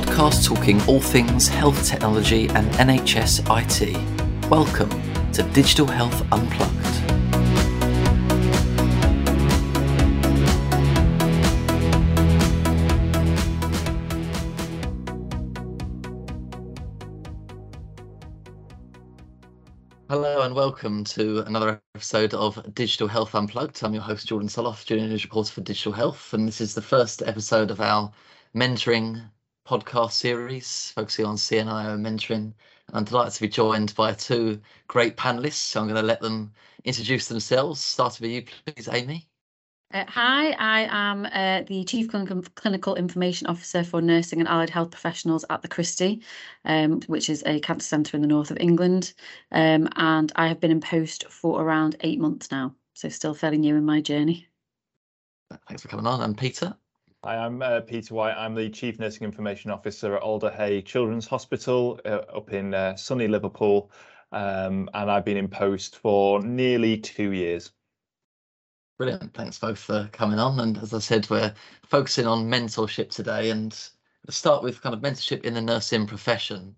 podcast talking all things health technology and NHS IT. Welcome to Digital Health Unplugged. Hello and welcome to another episode of Digital Health Unplugged. I'm your host Jordan Soloff, Junior News Reporter for Digital Health, and this is the first episode of our mentoring podcast series focusing on CNIO mentoring. I'm delighted to be joined by two great panelists. So I'm going to let them introduce themselves. Starting with you, please, Amy. Uh, hi, I am uh, the Chief Clinical Information Officer for Nursing and Allied Health Professionals at the Christie, um, which is a cancer centre in the north of England. Um, and I have been in post for around eight months now, so still fairly new in my journey. Thanks for coming on. And Peter? Hi, I'm uh, Peter White. I'm the Chief Nursing Information Officer at Alder Hey Children's Hospital uh, up in uh, sunny Liverpool. Um, and I've been in post for nearly two years. Brilliant. Thanks both for coming on. And as I said, we're focusing on mentorship today. And start with kind of mentorship in the nursing profession.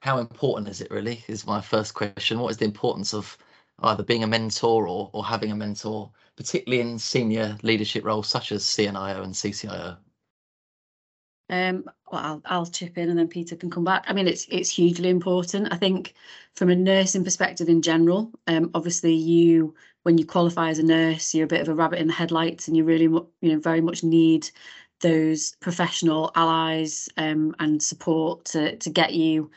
How important is it really? Is my first question. What is the importance of either being a mentor or, or having a mentor, particularly in senior leadership roles such as CNIO and CCIO? Um, well, I'll, I'll chip in and then Peter can come back. I mean, it's it's hugely important. I think from a nursing perspective in general, um, obviously you when you qualify as a nurse, you're a bit of a rabbit in the headlights, and you really you know very much need those professional allies um, and support to to get you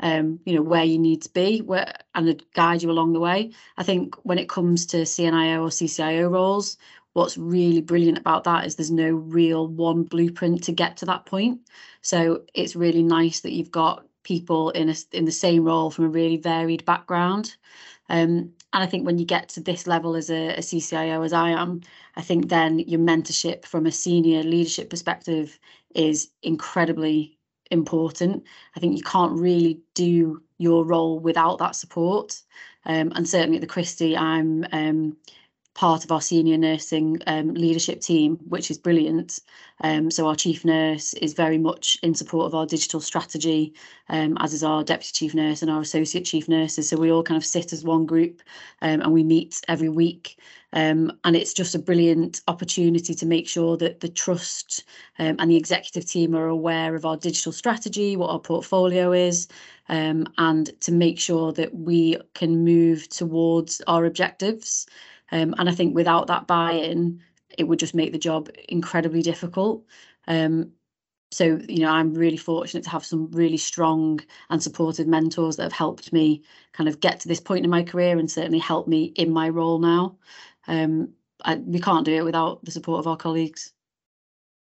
um, you know where you need to be where and guide you along the way i think when it comes to cnio or ccio roles what's really brilliant about that is there's no real one blueprint to get to that point. So it's really nice that you've got people in a, in the same role from a really varied background. Um, and I think when you get to this level as a, a CCIO, as I am, I think then your mentorship from a senior leadership perspective is incredibly important. I think you can't really do your role without that support. Um, and certainly at the Christie, I'm um, part of our senior nursing um, leadership team, which is brilliant. Um, so our chief nurse is very much in support of our digital strategy, um, as is our deputy chief nurse and our associate chief nurses. So we all kind of sit as one group um, and we meet every week. Um, and it's just a brilliant opportunity to make sure that the trust um, and the executive team are aware of our digital strategy, what our portfolio is, and to make sure that we can move towards our objectives. Um, and I think without that buy-in, it would just make the job incredibly difficult. Um, so, you know, I'm really fortunate to have some really strong and supportive mentors that have helped me kind of get to this point in my career and certainly help me in my role now. Um, I, we can't do it without the support of our colleagues.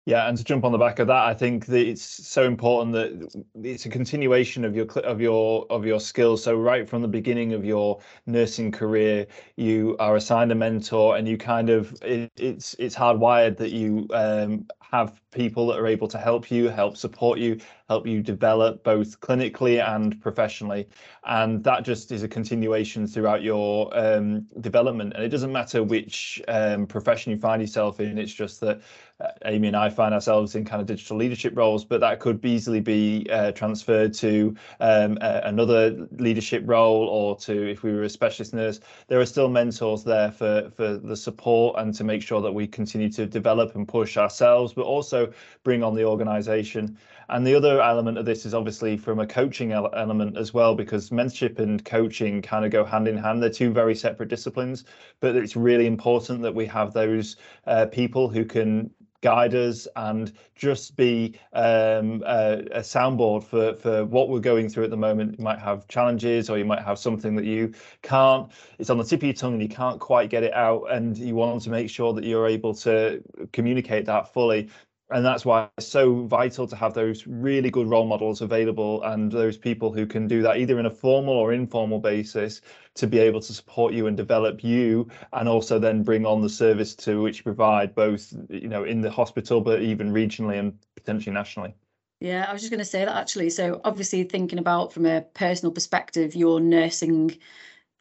Yeah, and to jump on the back of that, I think that it's so important that it's a continuation of your of your of your skills. So right from the beginning of your nursing career, you are assigned a mentor, and you kind of it, it's it's hardwired that you um, have people that are able to help you, help support you, help you develop both clinically and professionally. And that just is a continuation throughout your um, development. And it doesn't matter which um, profession you find yourself in, it's just that uh, Amy and I find ourselves in kind of digital leadership roles, but that could easily be uh, transferred to um, uh, another leadership role or to if we were a specialist nurse. There are still mentors there for, for the support and to make sure that we continue to develop and push ourselves, but also bring on the organization. And the other element of this is obviously from a coaching element as well, because mentorship and coaching kind of go hand in hand. They're two very separate disciplines, but it's really important that we have those uh, people who can guide us and just be um, a, a, soundboard for for what we're going through at the moment. You might have challenges, or you might have something that you can't. It's on the tip of your tongue, and you can't quite get it out, and you want to make sure that you're able to communicate that fully. And that's why it's so vital to have those really good role models available and those people who can do that either in a formal or informal basis to be able to support you and develop you and also then bring on the service to which you provide both you know in the hospital but even regionally and potentially nationally. Yeah i was just going to say that actually. So obviously thinking about from a personal perspective your nursing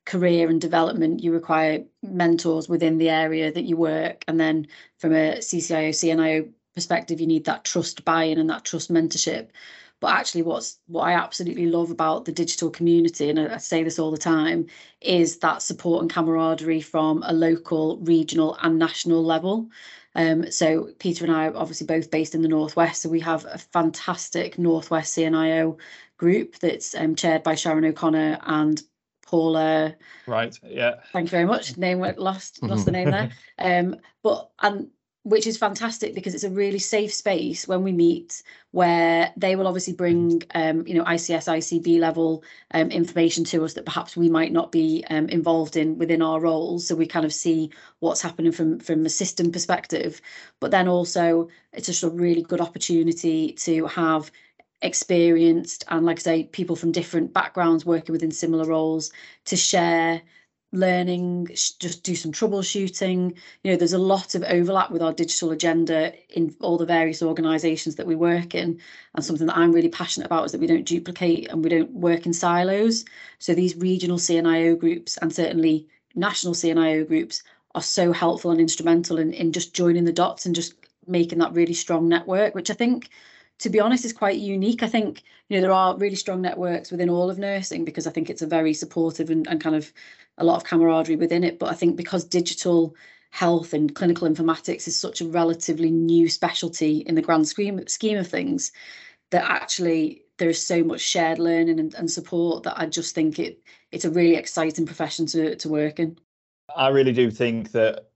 career and development, you require mentors within the area that you work. And then from a CCIO, CNIO perspective, you need that trust buy-in and that trust mentorship. But actually, what's what I absolutely love about the digital community, and I, say this all the time, is that support and camaraderie from a local, regional, and national level. Um, so Peter and I are obviously both based in the Northwest, so we have a fantastic Northwest CNIO group that's um, chaired by Sharon O'Connor and Paula. Right. Yeah. Thank you very much. Name went lost, lost the name there. Um, but and which is fantastic because it's a really safe space when we meet where they will obviously bring um, you know ICS ICB level um, information to us that perhaps we might not be um, involved in within our roles so we kind of see what's happening from from a system perspective but then also it's just a really good opportunity to have experienced and like I say people from different backgrounds working within similar roles to share learning just do some troubleshooting. You know there's a lot of overlap with our digital agenda in all the various organizations that we work in. And something that i'm really passionate about is that we don't duplicate and we don't work in silos. So these regional cnio groups and certainly national cnio groups are so helpful and instrumental in, in just joining the dots and just making that really strong network which i think to be honest, is quite unique. I think you know there are really strong networks within all of nursing because I think it's a very supportive and, and kind of a lot of camaraderie within it. But I think because digital health and clinical informatics is such a relatively new specialty in the grand scheme scheme of things, that actually there is so much shared learning and, and support that I just think it it's a really exciting profession to to work in. I really do think that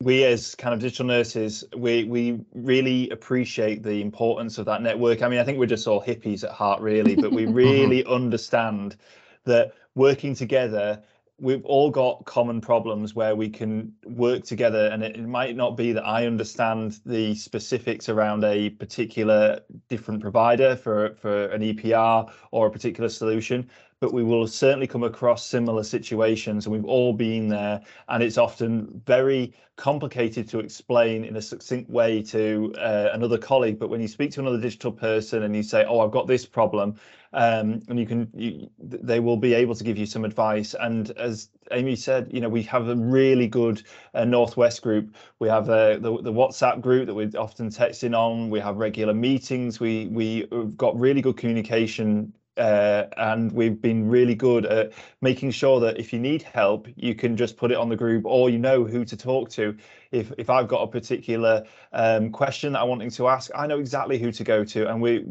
we as kind of digital nurses we we really appreciate the importance of that network. I mean i think we're just all hippies at heart really but we mm-hmm. really understand that working together we've all got common problems where we can work together and it, it, might not be that i understand the specifics around a particular different provider for for an epr or a particular solution but we will certainly come across similar situations and we've all been there and it's often very complicated to explain in a succinct way to uh, another colleague but when you speak to another digital person and you say oh i've got this problem um, and you can you, they will be able to give you some advice and as amy said you know we have a really good uh, northwest group. We have uh, the, the whatsapp group that we're often texting on. We have regular meetings. We we've got really good communication uh, and we've been really good at making sure that if you need help, you can just put it on the group, or you know who to talk to. If if I've got a particular um, question that I'm wanting to ask, I know exactly who to go to, and we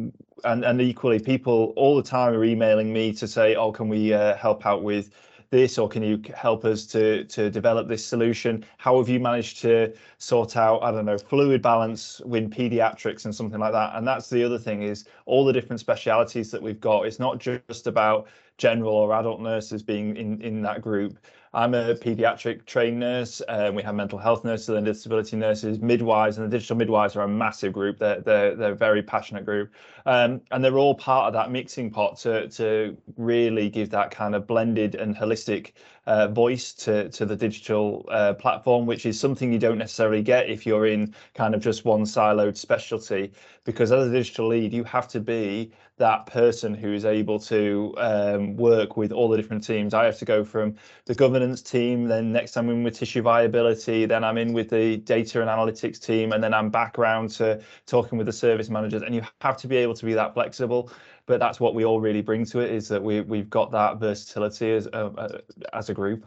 and and equally, people all the time are emailing me to say, "Oh, can we uh, help out with?" This or can you help us to to develop this solution? How have you managed to sort out i don't know fluid balance with pediatrics and something like that? And that's the other thing is all the different specialities that we've got. It's not just about general or adult nurses being in in that group I'm a pediatric trained nurse. Um, we have mental health nurses and disability nurses, midwives, and the digital midwives are a massive group. They're they're, they're a very passionate group, um, and they're all part of that mixing pot to to really give that kind of blended and holistic uh, voice to to the digital uh, platform, which is something you don't necessarily get if you're in kind of just one siloed specialty. Because as a digital lead, you have to be that person who is able to um, work with all the different teams. I have to go from the governance team, then next time I'm in with tissue viability, then I'm in with the data and analytics team, and then I'm back around to talking with the service managers. And you have to be able to be that flexible. But that's what we all really bring to it is that we we've got that versatility as uh, uh, as a group.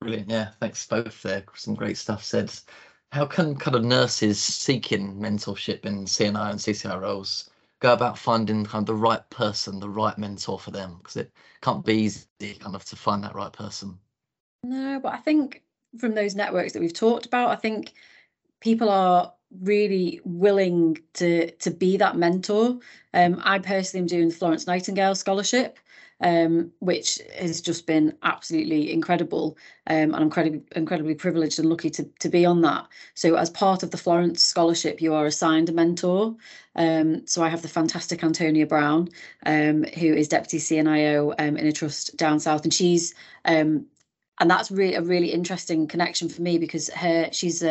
Brilliant, yeah. Thanks both there. Some great stuff said. How can kind of nurses seeking mentorship in CNI and CCI roles go about finding kind of the right person, the right mentor for them? Because it can't be easy kind of to find that right person. No, but I think from those networks that we've talked about, I think people are really willing to to be that mentor. Um, I personally am doing the Florence Nightingale Scholarship, um, which has just been absolutely incredible. Um, and I'm incredibly, incredibly privileged and lucky to, to be on that. So, as part of the Florence Scholarship, you are assigned a mentor. Um, so, I have the fantastic Antonia Brown, um, who is Deputy CNIO um, in a trust down south, and she's um, and that's really a really interesting connection for me because her she's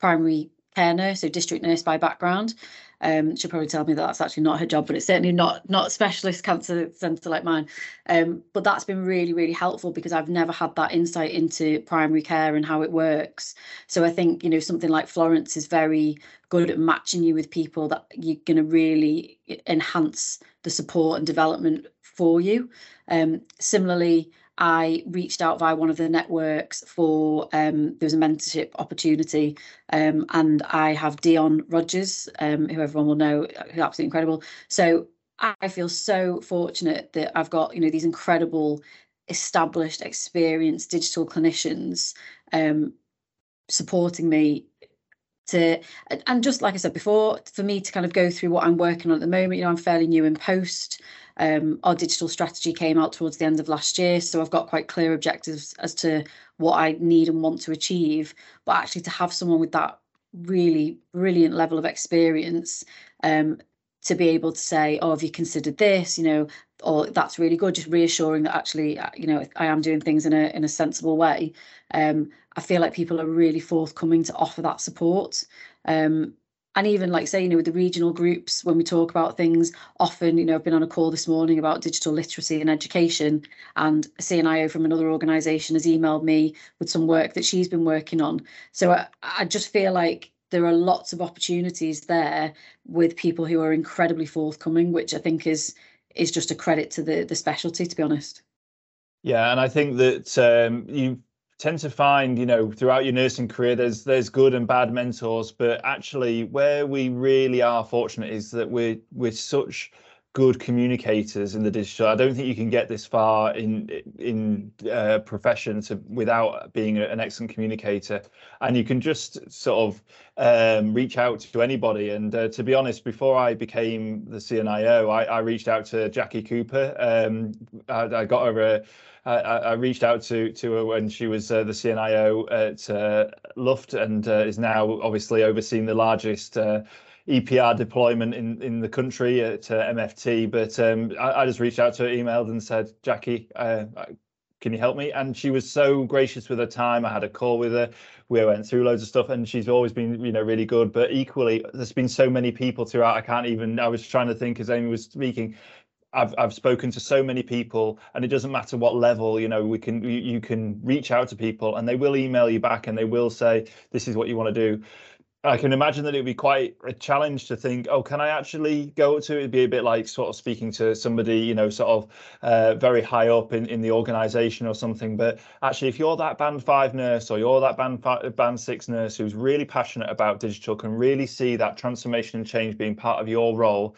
primary care nurse, so district nurse by background. Um, she'll probably tell me that that's actually not her job, but it's certainly not not specialist cancer centre like mine. Um, but that's been really, really helpful because I've never had that insight into primary care and how it works. So I think you know something like Florence is very good at matching you with people that you're going to really enhance the support and development for you. Um, similarly, I reached out via one of the networks for um, there was a mentorship opportunity, um, and I have Dion Rogers, um, who everyone will know, who's absolutely incredible. So I feel so fortunate that I've got you know these incredible, established, experienced digital clinicians um, supporting me to and just like I said before, for me to kind of go through what I'm working on at the moment. You know, I'm fairly new in post. Um, our digital strategy came out towards the end of last year, so I've got quite clear objectives as to what I need and want to achieve. But actually, to have someone with that really brilliant level of experience um, to be able to say, "Oh, have you considered this?" You know, or that's really good. Just reassuring that actually, uh, you know, I am doing things in a in a sensible way. Um, I feel like people are really forthcoming to offer that support. Um, and even like say you know with the regional groups when we talk about things often you know i've been on a call this morning about digital literacy and education and a cnio from another organization has emailed me with some work that she's been working on. So I, I just feel like there are lots of opportunities there with people who are incredibly forthcoming which i think is is just a credit to the the specialty to be honest. Yeah and i think that um, you tend to find, you know, throughout your nursing career, there's there's good and bad mentors, but actually, where we really are fortunate is that we're we're such good communicators in the digital. I don't think you can get this far in in uh, profession to, without being an excellent communicator, and you can just sort of um, reach out to anybody. And uh, to be honest, before I became the CNIO, I, I reached out to Jackie Cooper. Um, I, I, got her a I, I, reached out to to her when she was uh, the CNIO at uh, Luft and uh, is now obviously overseeing the largest uh, EPR deployment in, in the country at uh, MFT. But um, I, I, just reached out to her, emailed and said, Jackie, uh, can you help me? And she was so gracious with her time. I had a call with her. We went through loads of stuff, and she's always been, you know, really good. But equally, there's been so many people throughout. I can't even. I was trying to think as Amy was speaking. I've I've spoken to so many people, and it doesn't matter what level. You know, we can you, you can reach out to people, and they will email you back, and they will say this is what you want to do. I can imagine that it would be quite a challenge to think, oh, can I actually go to? It'd be a bit like sort of speaking to somebody, you know, sort of uh, very high up in, in the organization or something. But actually, if you're that band five nurse or you're that band five, band six nurse who's really passionate about digital, can really see that transformation and change being part of your role,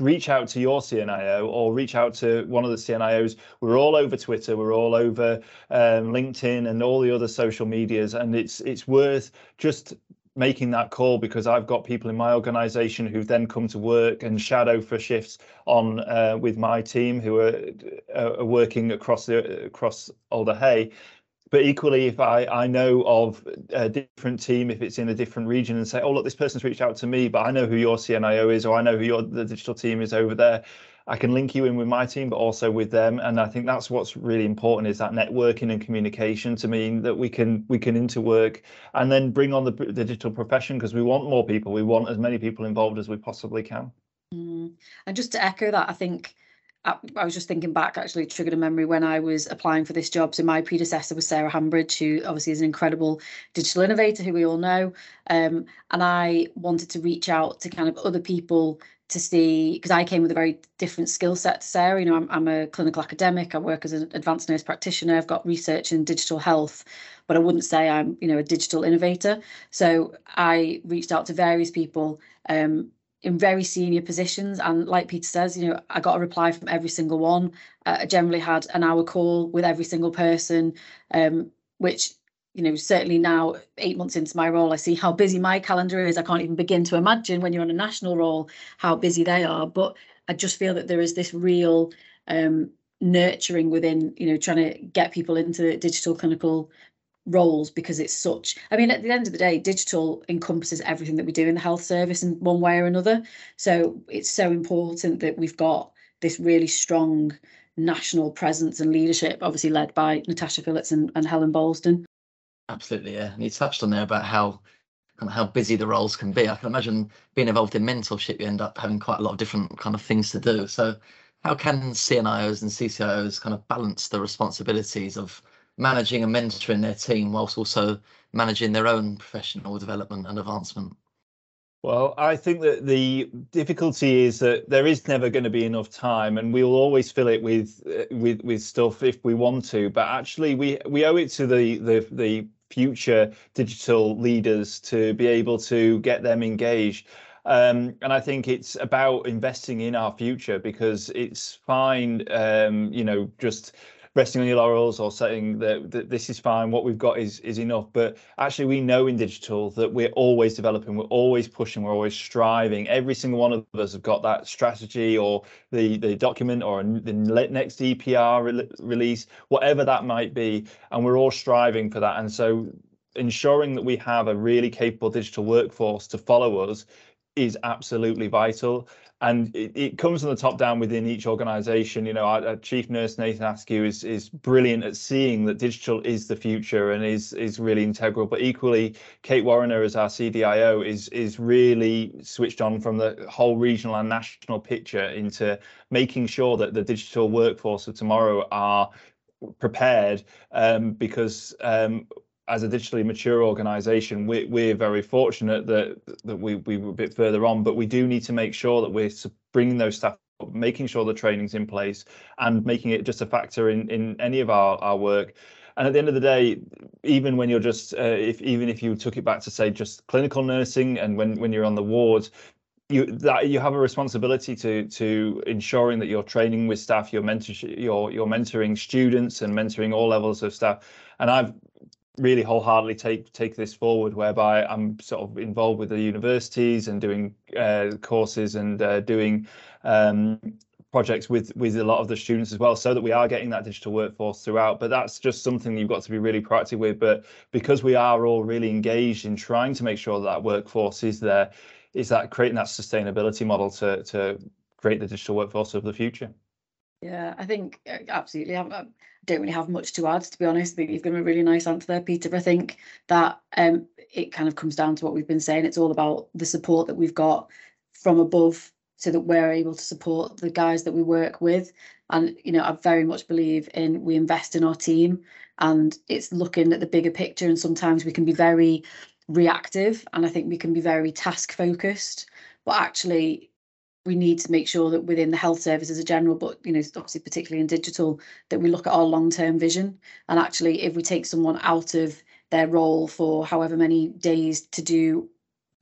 reach out to your CNIO or reach out to one of the CNIOs. We're all over Twitter, we're all over um, LinkedIn and all the other social medias, and it's it's worth just making that call because I've got people in my organization who've then come to work and shadow for shifts on uh, with my team who are, uh, are working across the across Alder Hey but equally if i i know of a different team if it's in a different region and say oh look this person's reached out to me but i know who your cnio is or i know who your the digital team is over there i can link you in with my team but also with them and i think that's what's really important is that networking and communication to mean that we can we can interwork and then bring on the, the digital profession because we want more people we want as many people involved as we possibly can mm. and just to echo that i think I was just thinking back, actually triggered a memory when I was applying for this job. So my predecessor was Sarah Hambridge, who obviously is an incredible digital innovator, who we all know. Um, and I wanted to reach out to kind of other people to see because I came with a very different skill set to Sarah. You know, I'm, I'm a clinical academic. I work as an advanced nurse practitioner. I've got research in digital health, but I wouldn't say I'm, you know, a digital innovator. So I reached out to various people um, in very senior positions. And like Peter says, you know, I got a reply from every single one. Uh, I generally had an hour call with every single person, um, which, you know, certainly now, eight months into my role, I see how busy my calendar is. I can't even begin to imagine when you're on a national role how busy they are. But I just feel that there is this real um, nurturing within, you know, trying to get people into digital clinical roles because it's such i mean at the end of the day digital encompasses everything that we do in the health service in one way or another so it's so important that we've got this really strong national presence and leadership obviously led by natasha phillips and, and helen balsdon absolutely yeah and you touched on there about how kind of how busy the roles can be. I can imagine being involved in mentorship, you end up having quite a lot of different kind of things to do. So how can CNIOs and CCIOs kind of balance the responsibilities of managing and mentoring their team whilst also managing their own professional development and advancement? Well, I think that the difficulty is that there is never going to be enough time, and we'll always fill it with uh, with with stuff if we want to. But actually, we we owe it to the the the future digital leaders to be able to get them engaged. Um, and I think it's about investing in our future because it's fine, um, you know, just resting on your laurels or saying that, that, this is fine, what we've got is is enough. But actually, we know in digital that we're always developing, we're always pushing, we're always striving. Every single one of us have got that strategy or the the document or the next EPR re release, whatever that might be, and we're all striving for that. And so ensuring that we have a really capable digital workforce to follow us is absolutely vital. And it, it, comes from the top down within each organization. You know our, our, chief nurse nathan askew is is brilliant at seeing that digital is the future and is is really integral. But equally kate warriner as our cdio is is really switched on from the whole regional and national picture into making sure that the digital workforce of tomorrow are prepared um, because um, as a digitally mature organization, we're, we're very fortunate that that we, we were a bit further on, but we do need to make sure that we're bringing those staff up, making sure the training's in place and making it just a factor in, in any of our, our work. And at the end of the day, even when you're just, uh, if even if you took it back to say just clinical nursing and when, when you're on the wards, you that you have a responsibility to to ensuring that you're training with staff, you're mentor, you're you're mentoring students and mentoring all levels of staff. And I've really wholeheartedly take take this forward whereby I'm sort of involved with the universities and doing uh, courses and uh, doing um, projects with with a lot of the students as well so that we are getting that digital workforce throughout. But that's just something you've got to be really proactive with. But because we are all really engaged in trying to make sure that, that workforce is there is that creating that sustainability model to to create the digital workforce of the future. Yeah, I think uh, absolutely. I don't really have much to add, to be honest. I think you've given a really nice answer there, Peter. I think that um, it kind of comes down to what we've been saying. It's all about the support that we've got from above so that we're able to support the guys that we work with. And, you know, I very much believe in we invest in our team and it's looking at the bigger picture. And sometimes we can be very reactive and I think we can be very task focused. But actually, we need to make sure that within the health service as a general, but you know, obviously particularly in digital, that we look at our long-term vision. And actually, if we take someone out of their role for however many days to do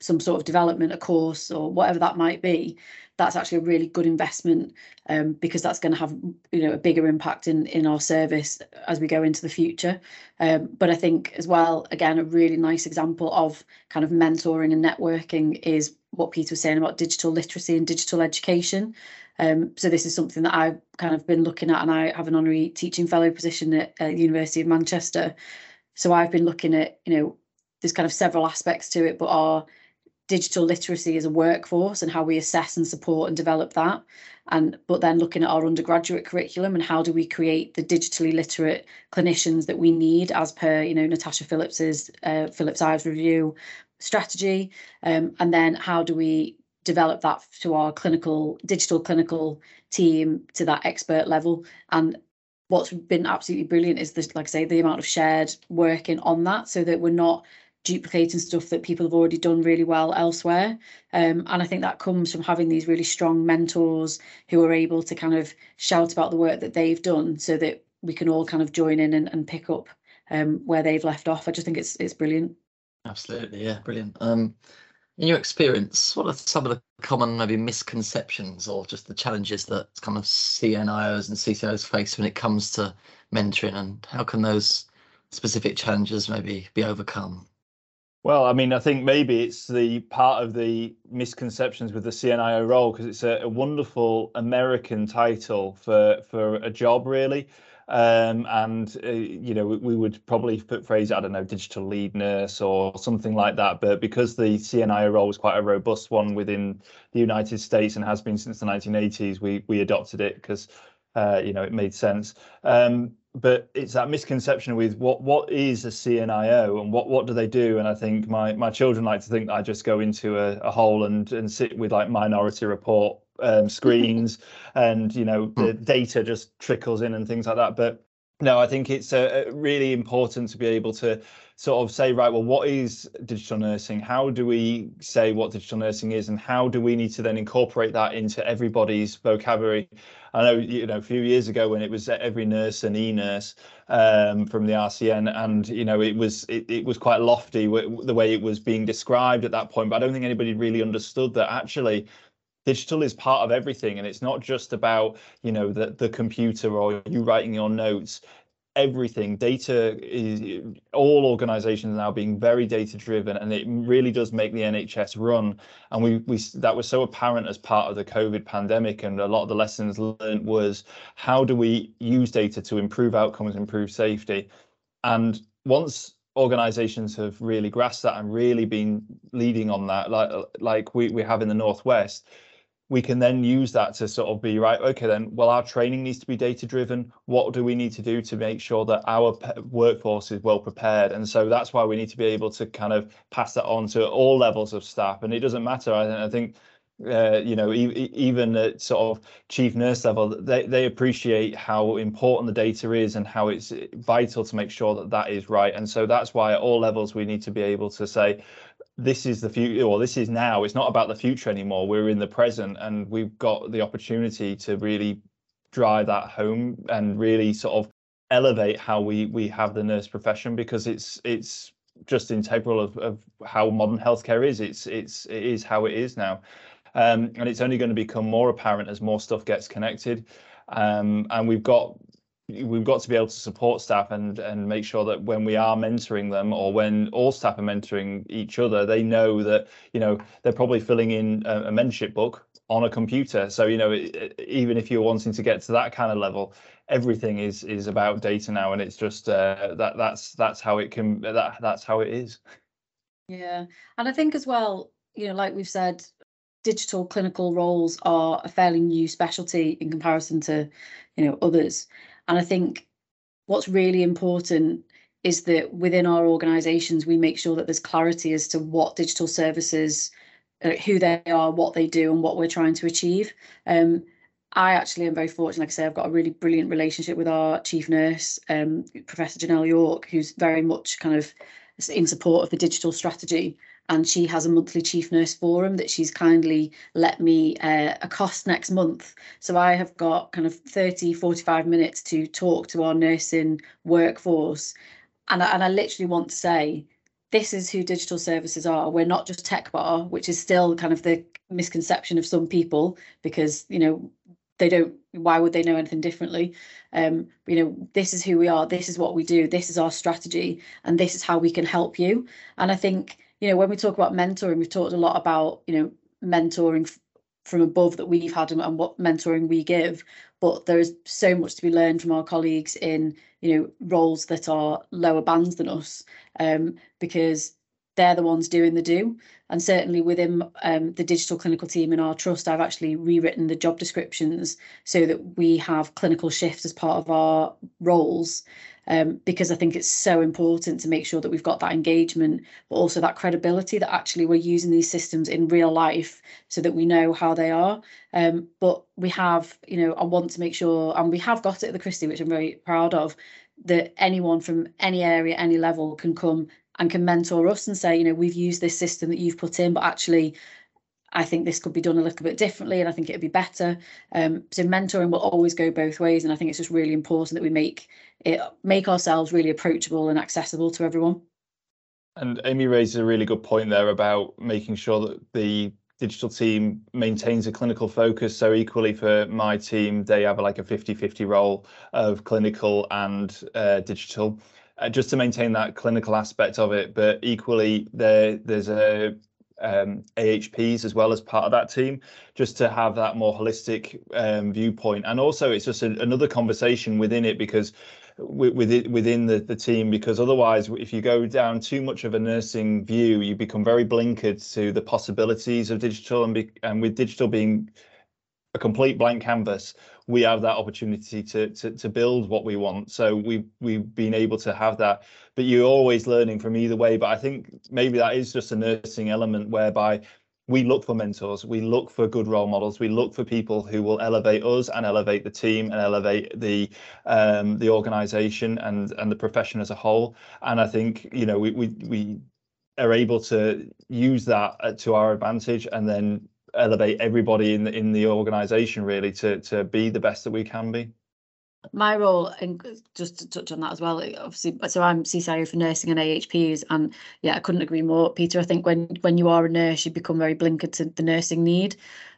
some sort of development, a course, or whatever that might be, that's actually a really good investment um, because that's going to have you know a bigger impact in in our service as we go into the future. Um, but I think as well, again, a really nice example of kind of mentoring and networking is what Peter was saying about digital literacy and digital education. Um, so this is something that I've kind of been looking at, and I have an honorary teaching fellow position at uh, University of Manchester. So I've been looking at, you know, there's kind of several aspects to it, but our digital literacy as a workforce and how we assess and support and develop that and but then looking at our undergraduate curriculum and how do we create the digitally literate clinicians that we need as per you know natasha phillips's uh, phillips ives review strategy um, and then how do we develop that to our clinical digital clinical team to that expert level and what's been absolutely brilliant is this like i say the amount of shared working on that so that we're not duplicating stuff that people have already done really well elsewhere. Um, and I think that comes from having these really strong mentors who are able to kind of shout about the work that they've done so that we can all kind of join in and, and pick up um, where they've left off. I just think it's it's brilliant. Absolutely, yeah, brilliant. Um, in your experience, what are some of the common maybe misconceptions or just the challenges that kind of CNIOs and CCOs face when it comes to mentoring, and how can those specific challenges maybe be overcome? Well, I mean, I think maybe it's the part of the misconceptions with the CNIO role because it's a, a, wonderful American title for for a job, really. Um, and uh, you know, we, we, would probably put phrase I don't know, digital lead nurse or something like that. But because the CNIO role was quite a robust one within the United States and has been since the 1980s, we we adopted it because uh, you know it made sense. Um, but it's that misconception with what what is a CNIO and what what do they do? And I think my my children like to think I just go into a, a hole and and sit with like Minority Report um, screens and you know the hmm. data just trickles in and things like that. But no, I think it's uh, really important to be able to sort of say, right, well, what is digital nursing? How do we say what digital nursing is, and how do we need to then incorporate that into everybody's vocabulary? I know, you know, a few years ago when it was every nurse and e-nurse um, from the RCN, and you know, it was it, it was quite lofty the way it was being described at that point. But I don't think anybody really understood that actually digital is part of everything and it's not just about you know the, the computer or you writing your notes. Everything data is all organizations now being very data driven and it really does make the nhs run. And we we that was so apparent as part of the covid pandemic and a lot of the lessons learned was how do we use data to improve outcomes improve safety? And once organizations have really grasped that and really been leading on that like like we, we have in the northwest we can then use that to sort of be right okay then well our training needs to be data driven what do we need to do to make sure that our workforce is well prepared? And so that's why we need to be able to kind of pass that on to all levels of staff. And it doesn't matter i, I think uh, you know, e- even at sort of chief nurse level, they, they appreciate how important the data is and how it's vital to make sure that that is right. And so that's why at all levels we need to be able to say, this is the future or this is now it's not about the future anymore we're in the present and we've got the opportunity to really drive that home and really sort of elevate how we we have the nurse profession because it's it's just integral of, of how modern healthcare is it's it's it is how it is now. Um, and it's only going to become more apparent as more stuff gets connected. Um, and we've got we've got to be able to support staff and and make sure that when we are mentoring them or when all staff are mentoring each other they know that you know they're probably filling in a, a mentorship book on a computer. So you know it, even if you're wanting to get to that kind of level everything is is about data now and it's just uh, that that's that's how it can that that's how it is. Yeah. And i think as well you know like we've said digital clinical roles are a fairly new specialty in comparison to you know others and I think what's really important is that within our organizations, we make sure that there's clarity as to what digital services, uh, who they are, what they do, and what we're trying to achieve. Um, I actually am very fortunate. Like I say, I've got a really brilliant relationship with our chief nurse, um, Professor Janelle Yorke, who's very much kind of in support of the digital strategy and she has a monthly chief nurse forum that she's kindly let me uh, accost next month. So i have got kind of 30 45 minutes to talk to our nursing workforce. And I, and I literally want to say this is who digital services are. We're not just tech bar which is still kind of the misconception of some people because you know they don't why would they know anything differently? Um you know this is who we are. This is what we do. This is our strategy and this is how we can help you. And i think you know, when we talk about mentoring, we've talked a lot about, you know, mentoring from above that we've had and, and what mentoring we give. But there is so much to be learned from our colleagues in, you know, roles that are lower bands than us, um, because they're the ones doing the do. And certainly within um, the digital clinical team in our trust, I've actually rewritten the job descriptions so that we have clinical shifts as part of our roles um, because I think it's so important to make sure that we've got that engagement, but also that credibility that actually we're using these systems in real life so that we know how they are. Um, but we have, you know, I want to make sure, and we have got it at the Christie, which I'm very proud of, that anyone from any area, any level can come and can mentor us and say, you know, we've used this system that you've put in, but actually I think this could be done a little bit differently and I think it'd be better. Um, so mentoring will always go both ways. And I think it's just really important that we make it make ourselves really approachable and accessible to everyone. And Amy raises a really good point there about making sure that the digital team maintains a clinical focus. So equally for my team, they have like a 50-50 role of clinical and uh, digital. Uh, just to maintain that clinical aspect of it, but equally there there's a um, AHPs as well as part of that team, just to have that more holistic um, viewpoint. And also, it's just a, another conversation within it because within within the, the team because otherwise if you go down too much of a nursing view you become very blinkered to the possibilities of digital and be, and with digital being a complete blank canvas we have that opportunity to to, to build what we want. So we we've been able to have that. But you're always learning from either way. But I think maybe that is just a nursing element whereby we look for mentors we look for good role models we look for people who will elevate us and elevate the team and elevate the um, the organization and and the profession as a whole and i think you know we we, we are able to use that uh, to our advantage and then elevate everybody in the in the organization really to to be the best that we can be. My role and just to touch on that as well obviously so i'm CCIO for nursing and ahps and yeah i couldn't agree more. Peter i think when when you are a nurse you become very blinkered to the nursing need.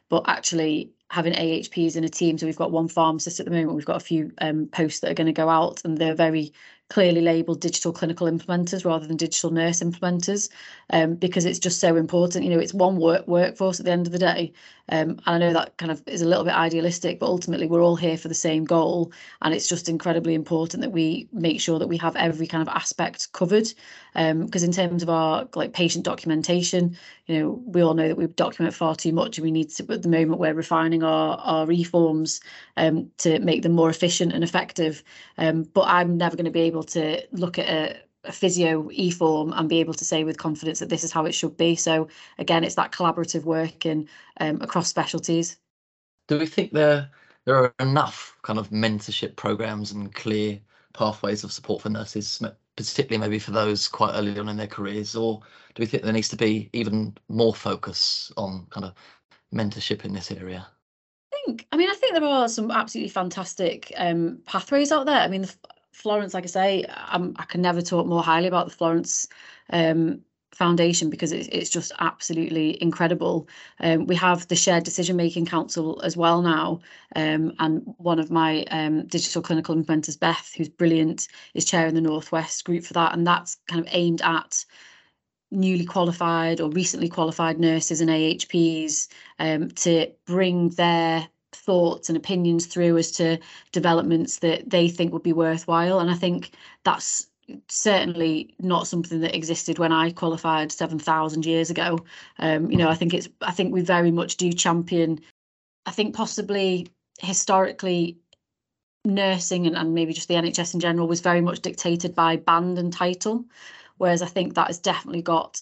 But actually having ahps in a team so we've got one pharmacist at the moment we've got a few um, posts that are going to go out and they're very clearly labeled digital clinical implementers rather than digital nurse implementers um, because it's just so important. You know, it's one work workforce at the end of the day. Um, and I know that kind of is a little bit idealistic, but ultimately we're all here for the same goal. And it's just incredibly important that we make sure that we have every kind of aspect covered. Because um, in terms of our like patient documentation, you know, we all know that we document far too much and we need to, at the moment, we're refining our, our reforms um, to make them more efficient and effective. Um, but I'm never going to be able to look at a, a physio e-form and be able to say with confidence that this is how it should be. So again, it's that collaborative working um, across specialties. Do we think there there are enough kind of mentorship programs and clear pathways of support for nurses, particularly maybe for those quite early on in their careers, or do we think there needs to be even more focus on kind of mentorship in this area? I think, I mean, I think there are some absolutely fantastic um, pathways out there. I mean, the, Florence, like I say, I'm, i can never talk more highly about the Florence um, Foundation because it's, it's just absolutely incredible. Um, we have the Shared Decision Making Council as well now, um, and one of my um, digital clinical implementers, Beth, who's brilliant, is chairing the Northwest group for that, and that's kind of aimed at newly qualified or recently qualified nurses and AHPs um, to bring their thoughts and opinions through as to developments that they think would be worthwhile. And I think that's certainly not something that existed when I qualified 7,000 years ago. Um, you know, I think it's, I think we very much do champion, I think possibly historically nursing and, and maybe just the NHS in general was very much dictated by band and title. Whereas I think that has definitely got,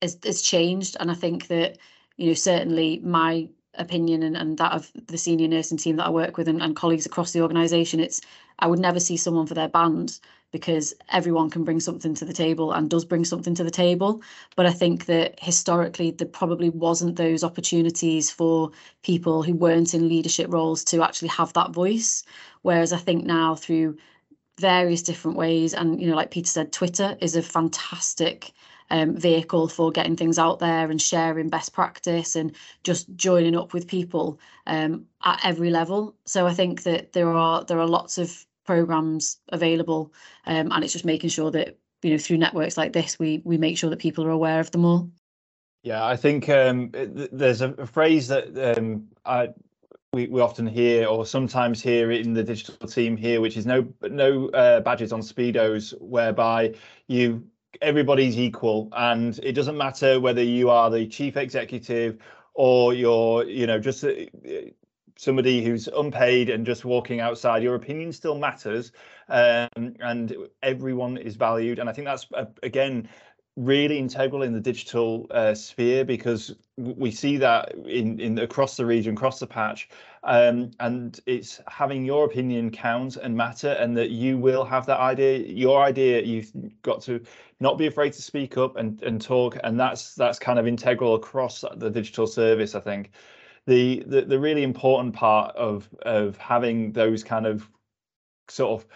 has, has changed. And I think that, you know, certainly my opinion and, and that of the senior nursing team that I work with and, and colleagues across the organisation, it's I would never see someone for their band because everyone can bring something to the table and does bring something to the table. But I think that historically there probably wasn't those opportunities for people who weren't in leadership roles to actually have that voice. Whereas I think now through various different ways and you know like Peter said Twitter is a fantastic um, vehicle for getting things out there and sharing best practice and just joining up with people um, at every level. So I think that there are there are lots of programs available, um, and it's just making sure that you know through networks like this, we we make sure that people are aware of them all. Yeah, I think um, there's a, a, phrase that um, I, we, we often hear or sometimes hear in the digital team here, which is no no uh, badges on speedos, whereby you everybody's equal and it doesn't matter whether you are the chief executive or you're you know just uh, somebody who's unpaid and just walking outside. Your opinion still matters um, and everyone is valued and i think that's uh, again really integral in the digital uh, sphere because we see that in, in across the region, across the patch, um, and it's having your opinion count and matter, and that you will have that idea, your idea. You've got to not be afraid to speak up and and talk, and that's that's kind of integral across the digital service. I think the the, the really important part of of having those kind of sort of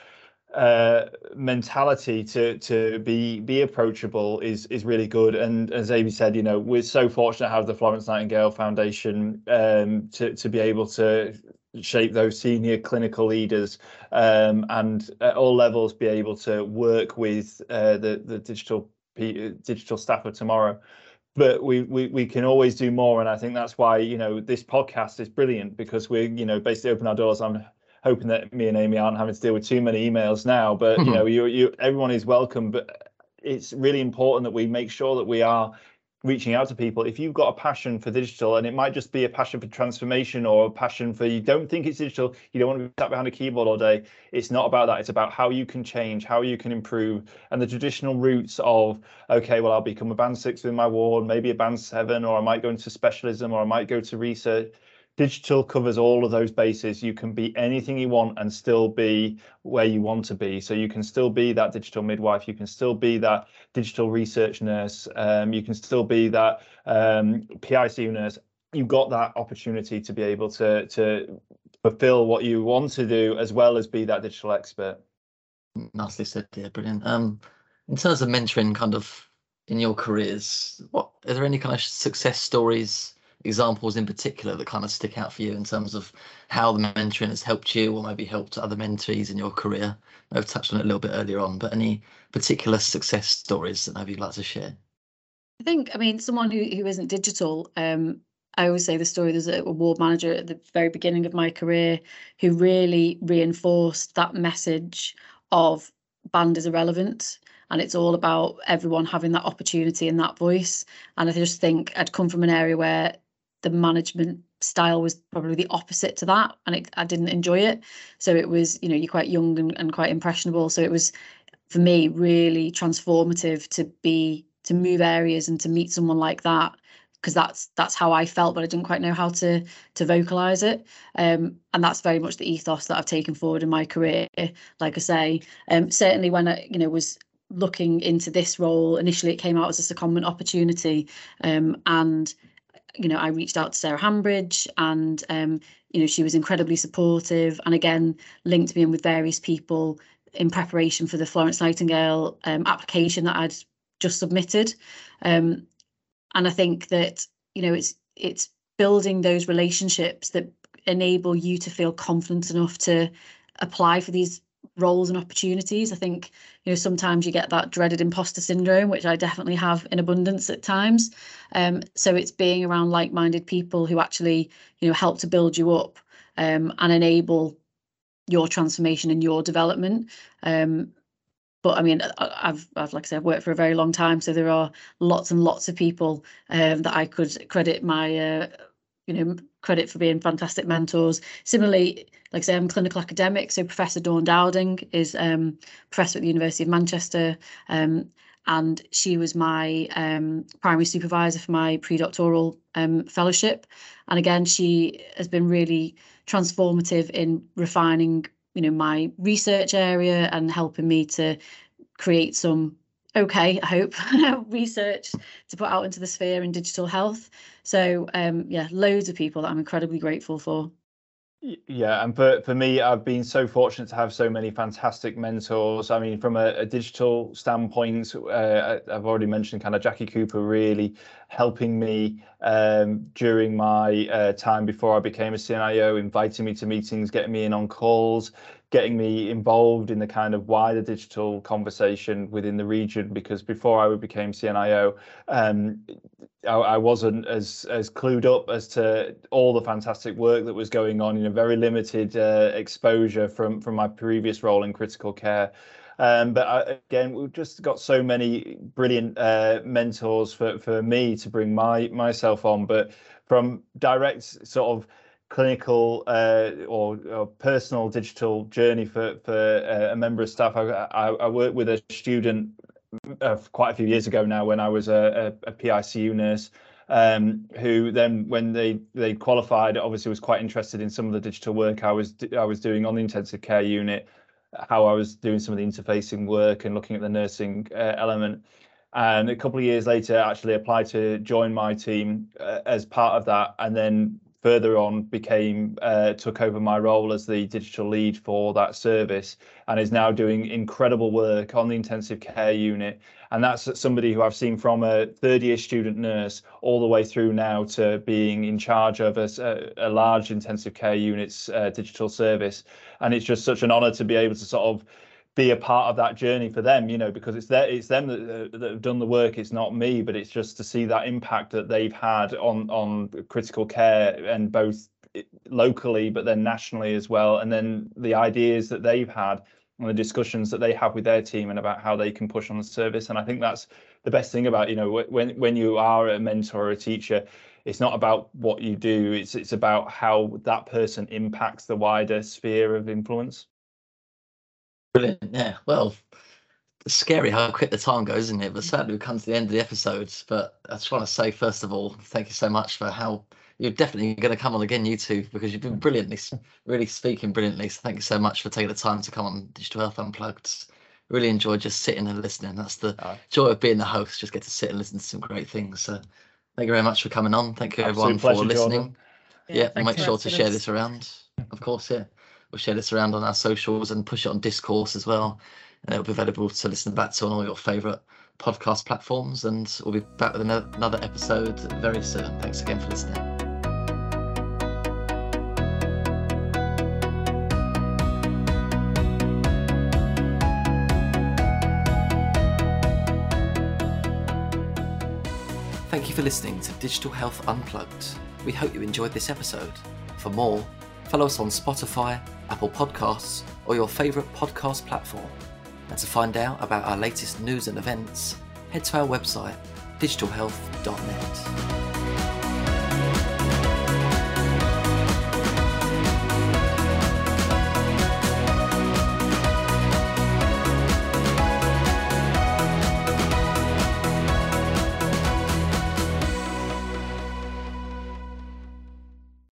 uh, mentality to to be be approachable is is really good. And as Amy said, you know, we're so fortunate to have the Florence Nightingale Foundation um, to to be able to shape those senior clinical leaders um, and at all levels be able to work with uh, the the digital digital staff of tomorrow but we, we we can always do more and i think that's why you know this podcast is brilliant because we're you know basically open our doors hoping that me and Amy aren't having to deal with too many emails now. But you know, mm-hmm. you you everyone is welcome. But it's really important that we make sure that we are reaching out to people if you've got a passion for digital and it might just be a passion for transformation or a passion for you don't think it's digital you don't want to be sat behind a keyboard all day it's not about that it's about how you can change how you can improve and the traditional routes of okay well i'll become a band six in my ward maybe a band seven or i might go into specialism or i might go to research digital covers all of those bases. You can be anything you want and still be where you want to be. So you can still be that digital midwife. You can still be that digital research nurse. Um, you can still be that um, picu nurse. You've got that opportunity to be able to to fulfill what you want to do as well as be that digital expert. Nicely said yeah brilliant. Um in terms of mentoring kind of in your careers what are there any kind of success stories examples in particular that kind of stick out for you in terms of how the mentoring has helped you or maybe helped other mentees in your career? I've touched on it a little bit earlier on, but any particular success stories that maybe you'd like to share? I think, I mean, someone who, who isn't digital, um, I always say the story. There's a ward manager at the very beginning of my career who really reinforced that message of band is irrelevant and it's all about everyone having that opportunity and that voice. And I just think I'd come from an area where the management style was probably the opposite to that and it, i didn't enjoy it so it was you know you're quite young and, and quite impressionable so it was for me really transformative to be to move areas and to meet someone like that because that's that's how I felt, but I didn't quite know how to to vocalize it. Um, and that's very much the ethos that I've taken forward in my career. Like I say, um, certainly when I you know was looking into this role initially, it came out as a secondment opportunity, um, and you know, I reached out to Sarah Hambridge and, um, you know, she was incredibly supportive and again, linked me in with various people in preparation for the Florence Nightingale um, application that I'd just submitted. Um, and I think that, you know, it's it's building those relationships that enable you to feel confident enough to apply for these roles and opportunities. I think, you know, sometimes you get that dreaded imposter syndrome, which I definitely have in abundance at times. Um, so it's being around like-minded people who actually, you know, help to build you up um, and enable your transformation and your development. Um, but I mean, I've, I've, like I said, I've worked for a very long time, so there are lots and lots of people um, that I could credit my, uh, you know, credit for being fantastic mentors. Similarly, like I say, I'm clinical academic, so Professor Dawn Dowding is um, professor at the University of Manchester, um, and she was my um, primary supervisor for my pre-doctoral um, fellowship. And again, she has been really transformative in refining, you know, my research area and helping me to create some okay, I hope, research to put out into the sphere in digital health. So um, yeah, loads of people that I'm incredibly grateful for. Yeah, and for, for me, I've been so fortunate to have so many fantastic mentors. I mean, from a, a digital standpoint, uh, I've already mentioned kind of Jackie Cooper really helping me um, during my uh, time before I became a CNIO, inviting me to meetings, getting me in on calls, getting me involved in the kind of wider digital conversation within the region because before I became CNIO, um, I, I, wasn't as as clued up as to all the fantastic work that was going on in a very limited uh, exposure from from my previous role in critical care. Um, but I, again, we've just got so many brilliant uh, mentors for for me to bring my myself on. But from direct sort of clinical uh, or, or, personal digital journey for for uh, a member of staff. I, I, I worked with a student uh, quite a few years ago now when I was a, a, a PICU nurse. Um, who then, when they they qualified, obviously was quite interested in some of the digital work I was I was doing on the intensive care unit, how I was doing some of the interfacing work and looking at the nursing uh, element. And a couple of years later, actually applied to join my team uh, as part of that, and then further on became uh, took over my role as the digital lead for that service and is now doing incredible work on the intensive care unit. And that's somebody who I've seen from a third year student nurse all the way through now to being in charge of a, a large intensive care unit's uh, digital service. And it's just such an honor to be able to sort of be a part of that journey for them you know because it's their it's them that, that have done the work it's not me but it's just to see that impact that they've had on on critical care and both locally but then nationally as well and then the ideas that they've had and the discussions that they have with their team and about how they can push on the service. And I think that's the best thing about you know when when you are a mentor or a teacher, it's not about what you do; it's it's about how that person impacts the wider sphere of influence. Brilliant. Yeah. Well, it's scary how quick the time goes, isn't it? But sadly, we've come to the end of the episode. But I just want to say, first of all, thank you so much for how you're definitely going to come on again, you two, because you've been brilliantly, really speaking brilliantly. So thank you so much for taking the time to come on Digital Health Unplugged. Really enjoyed just sitting and listening. That's the joy of being the host, just get to sit and listen to some great things. So thank you very much for coming on. Thank you Absolute everyone for listening. Jordan. Yeah, we'll make sure to share this around. Of course, yeah. We'll share this around on our socials and push it on discourse as well. And it'll be available to listen back to on all your favourite podcast platforms. And we'll be back with another episode very soon. Thanks again for listening. Thank you for listening to Digital Health Unplugged. We hope you enjoyed this episode. For more, follow us on Spotify, Apple Podcasts, or your favourite podcast platform. And to find out about our latest news and events, head to our website, digitalhealth.net.